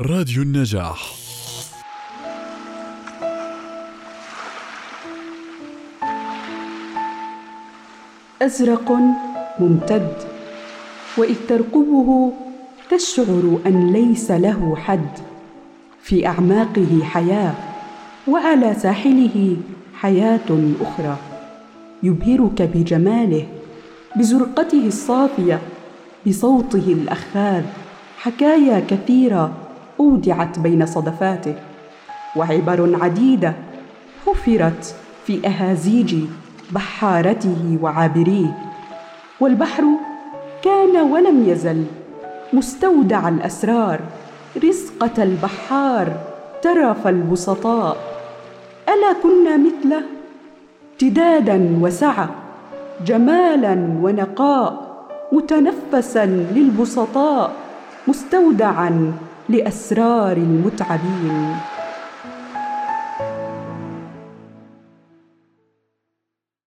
راديو النجاح. أزرق ممتد وإذ ترقبه تشعر أن ليس له حد. في أعماقه حياة وعلى ساحله حياة أخرى. يبهرك بجماله بزرقته الصافية بصوته الاخاذ حكايا كثيرة أودعت بين صدفاته وعبر عديدة حفرت في أهازيج بحارته وعابريه. والبحر كان ولم يزل مستودع الأسرار رزقة البحار ترف البسطاء ألا كنا مثله؟ امتدادا وسعه جمالا ونقاء متنفسا للبسطاء مستودعا لأسرار المتعبين.